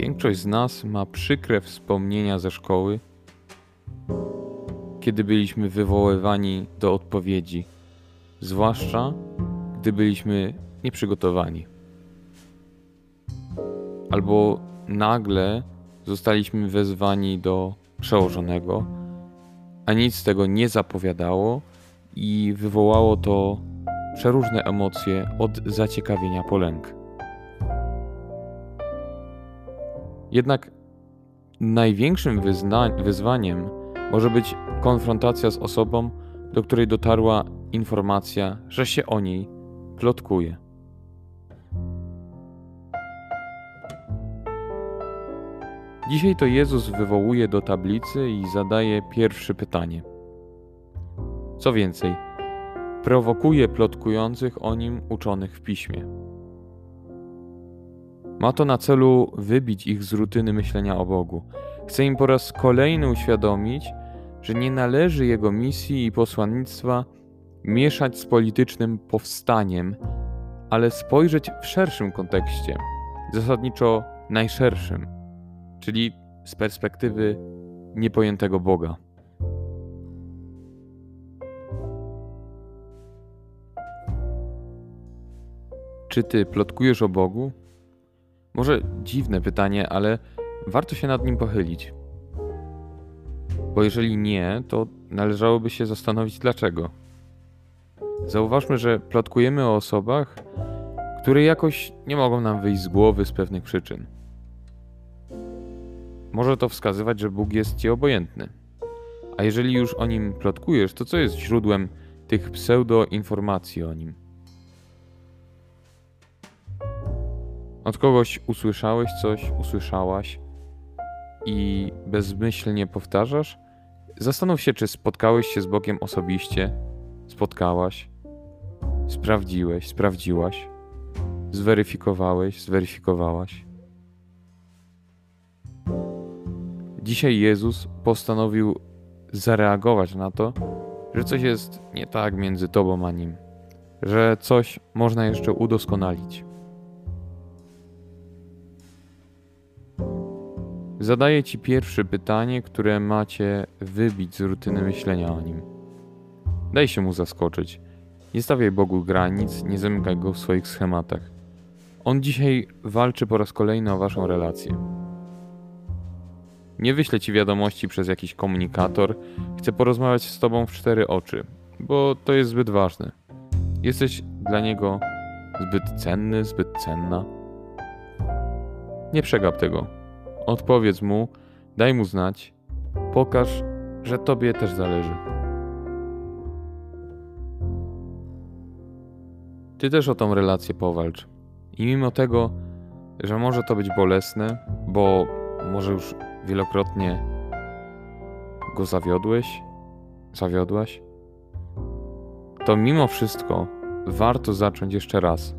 Większość z nas ma przykre wspomnienia ze szkoły, kiedy byliśmy wywoływani do odpowiedzi, zwłaszcza gdy byliśmy nieprzygotowani. Albo nagle zostaliśmy wezwani do przełożonego, a nic z tego nie zapowiadało i wywołało to przeróżne emocje od zaciekawienia po lęk. Jednak największym wyzna- wyzwaniem może być konfrontacja z osobą, do której dotarła informacja, że się o niej plotkuje. Dzisiaj to Jezus wywołuje do tablicy i zadaje pierwsze pytanie. Co więcej, prowokuje plotkujących o nim uczonych w piśmie. Ma to na celu wybić ich z rutyny myślenia o Bogu. Chce im po raz kolejny uświadomić, że nie należy jego misji i posłannictwa mieszać z politycznym powstaniem, ale spojrzeć w szerszym kontekście, zasadniczo najszerszym, czyli z perspektywy niepojętego Boga. Czy ty plotkujesz o Bogu? Może dziwne pytanie, ale warto się nad nim pochylić. Bo jeżeli nie, to należałoby się zastanowić dlaczego. Zauważmy, że plotkujemy o osobach, które jakoś nie mogą nam wyjść z głowy z pewnych przyczyn. Może to wskazywać, że Bóg jest ci obojętny. A jeżeli już o nim plotkujesz, to co jest źródłem tych pseudo-informacji o nim? Od kogoś usłyszałeś coś, usłyszałaś i bezmyślnie powtarzasz? Zastanów się, czy spotkałeś się z Bogiem osobiście, spotkałaś, sprawdziłeś, sprawdziłaś, zweryfikowałeś, zweryfikowałaś. Dzisiaj Jezus postanowił zareagować na to, że coś jest nie tak między tobą a nim, że coś można jeszcze udoskonalić. Zadaję Ci pierwsze pytanie, które macie wybić z rutyny myślenia o nim. Daj się mu zaskoczyć. Nie stawiaj Bogu granic, nie zamykaj go w swoich schematach. On dzisiaj walczy po raz kolejny o Waszą relację. Nie wyślę Ci wiadomości przez jakiś komunikator, chcę porozmawiać z Tobą w cztery oczy, bo to jest zbyt ważne. Jesteś dla niego zbyt cenny, zbyt cenna. Nie przegap tego. Odpowiedz mu, daj mu znać, pokaż, że tobie też zależy. Ty też o tą relację powalcz. I mimo tego, że może to być bolesne, bo może już wielokrotnie go zawiodłeś, zawiodłaś, to mimo wszystko warto zacząć jeszcze raz.